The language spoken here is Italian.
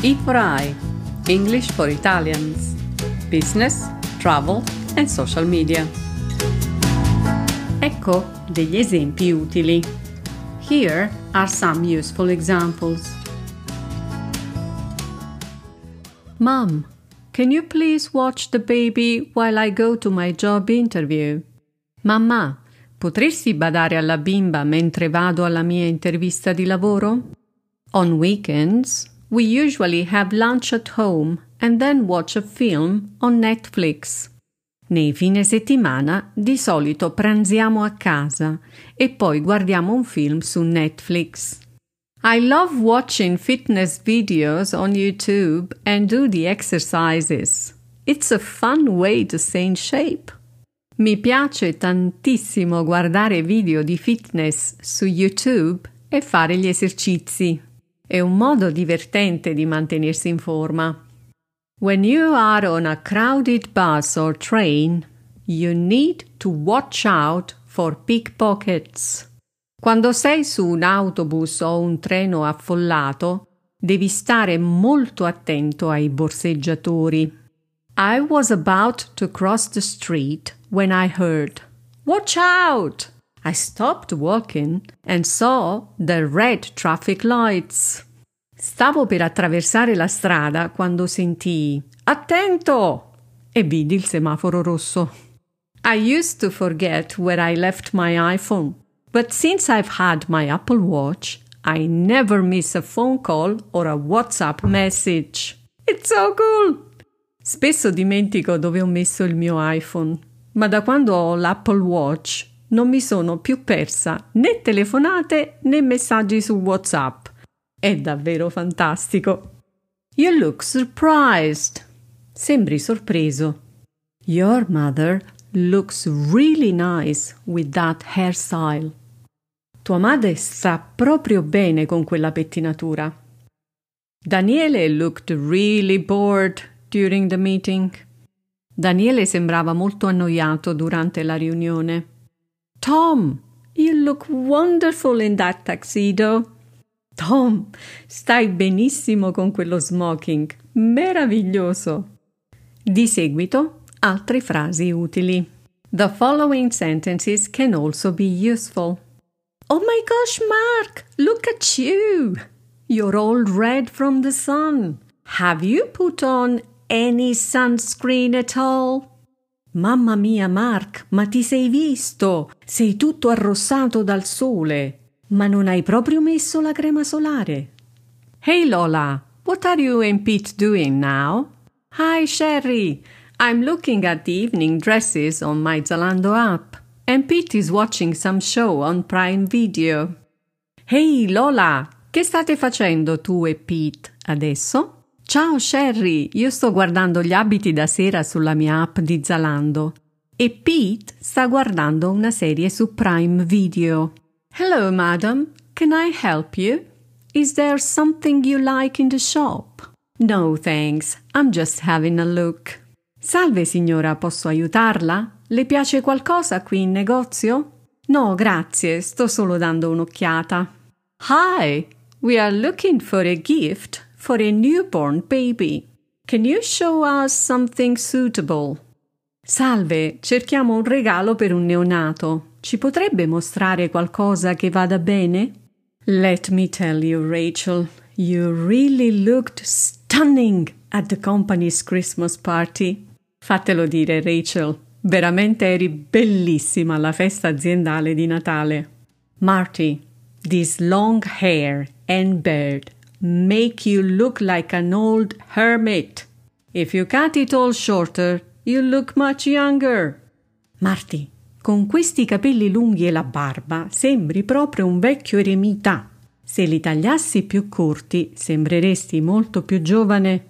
E for I, English for Italians, Business, Travel and Social Media. Ecco degli esempi utili. Here are some useful examples. Mom, can you please watch the baby while I go to my job interview? Mamma, potresti badare alla bimba mentre vado alla mia intervista di lavoro? On weekends, we usually have lunch at home and then watch a film on Netflix. Nei fine settimana di solito pranziamo a casa e poi guardiamo un film su Netflix. I love watching fitness videos on YouTube and do the exercises. It's a fun way to stay in shape. Mi piace tantissimo guardare video di fitness su YouTube e fare gli esercizi. È un modo divertente di mantenersi in forma. When you are on a crowded bus or train, you need to watch out for pickpockets. Quando sei su un autobus o un treno affollato, devi stare molto attento ai borseggiatori. I was about to cross the street when I heard, Watch out! I stopped walking and saw the red traffic lights. Stavo per attraversare la strada quando sentii Attento! e vidi il semaforo rosso. I used to forget where I left my iPhone, but since I've had my Apple Watch, I never miss a phone call or a WhatsApp message. It's so cool! Spesso dimentico dove ho messo il mio iPhone, ma da quando ho l'Apple Watch non mi sono più persa né telefonate né messaggi su WhatsApp. È davvero fantastico. You look surprised. Sembri sorpreso. Your mother looks really nice with that hairstyle. Tua madre sta proprio bene con quella pettinatura. Daniele looked really bored during the meeting. Daniele sembrava molto annoiato durante la riunione. Tom, you look wonderful in that tuxedo. Tom, stai benissimo con quello smoking. Meraviglioso. Di seguito, altre frasi utili. The following sentences can also be useful. Oh my gosh, Mark, look at you. You're all red from the sun. Have you put on any sunscreen at all? Mamma mia, Mark, ma ti sei visto? Sei tutto arrossato dal sole. Ma non hai proprio messo la crema solare? Hey Lola, what are you and Pete doing now? Hi Sherry, I'm looking at the evening dresses on my Zalando app, and Pete is watching some show on Prime Video. Hey Lola, che state facendo tu e Pete adesso? Ciao Sherry, io sto guardando gli abiti da sera sulla mia app di Zalando e Pete sta guardando una serie su Prime Video. Hello, madam. Can I help you? Is there something you like in the shop? No, thanks. I'm just having a look. Salve, signora, posso aiutarla? Le piace qualcosa qui in negozio? No, grazie, sto solo dando un'occhiata. Hi, we are looking for a gift for a newborn baby. Can you show us something suitable? Salve, cerchiamo un regalo per un neonato. Ci potrebbe mostrare qualcosa che vada bene? Let me tell you, Rachel, you really looked stunning at the company's Christmas party. Fatelo dire, Rachel, veramente eri bellissima alla festa aziendale di Natale. Marty, this long hair and beard make you look like an old hermit. If you cut it all shorter, you look much younger. Marty, con questi capelli lunghi e la barba sembri proprio un vecchio eremita. Se li tagliassi più corti sembreresti molto più giovane.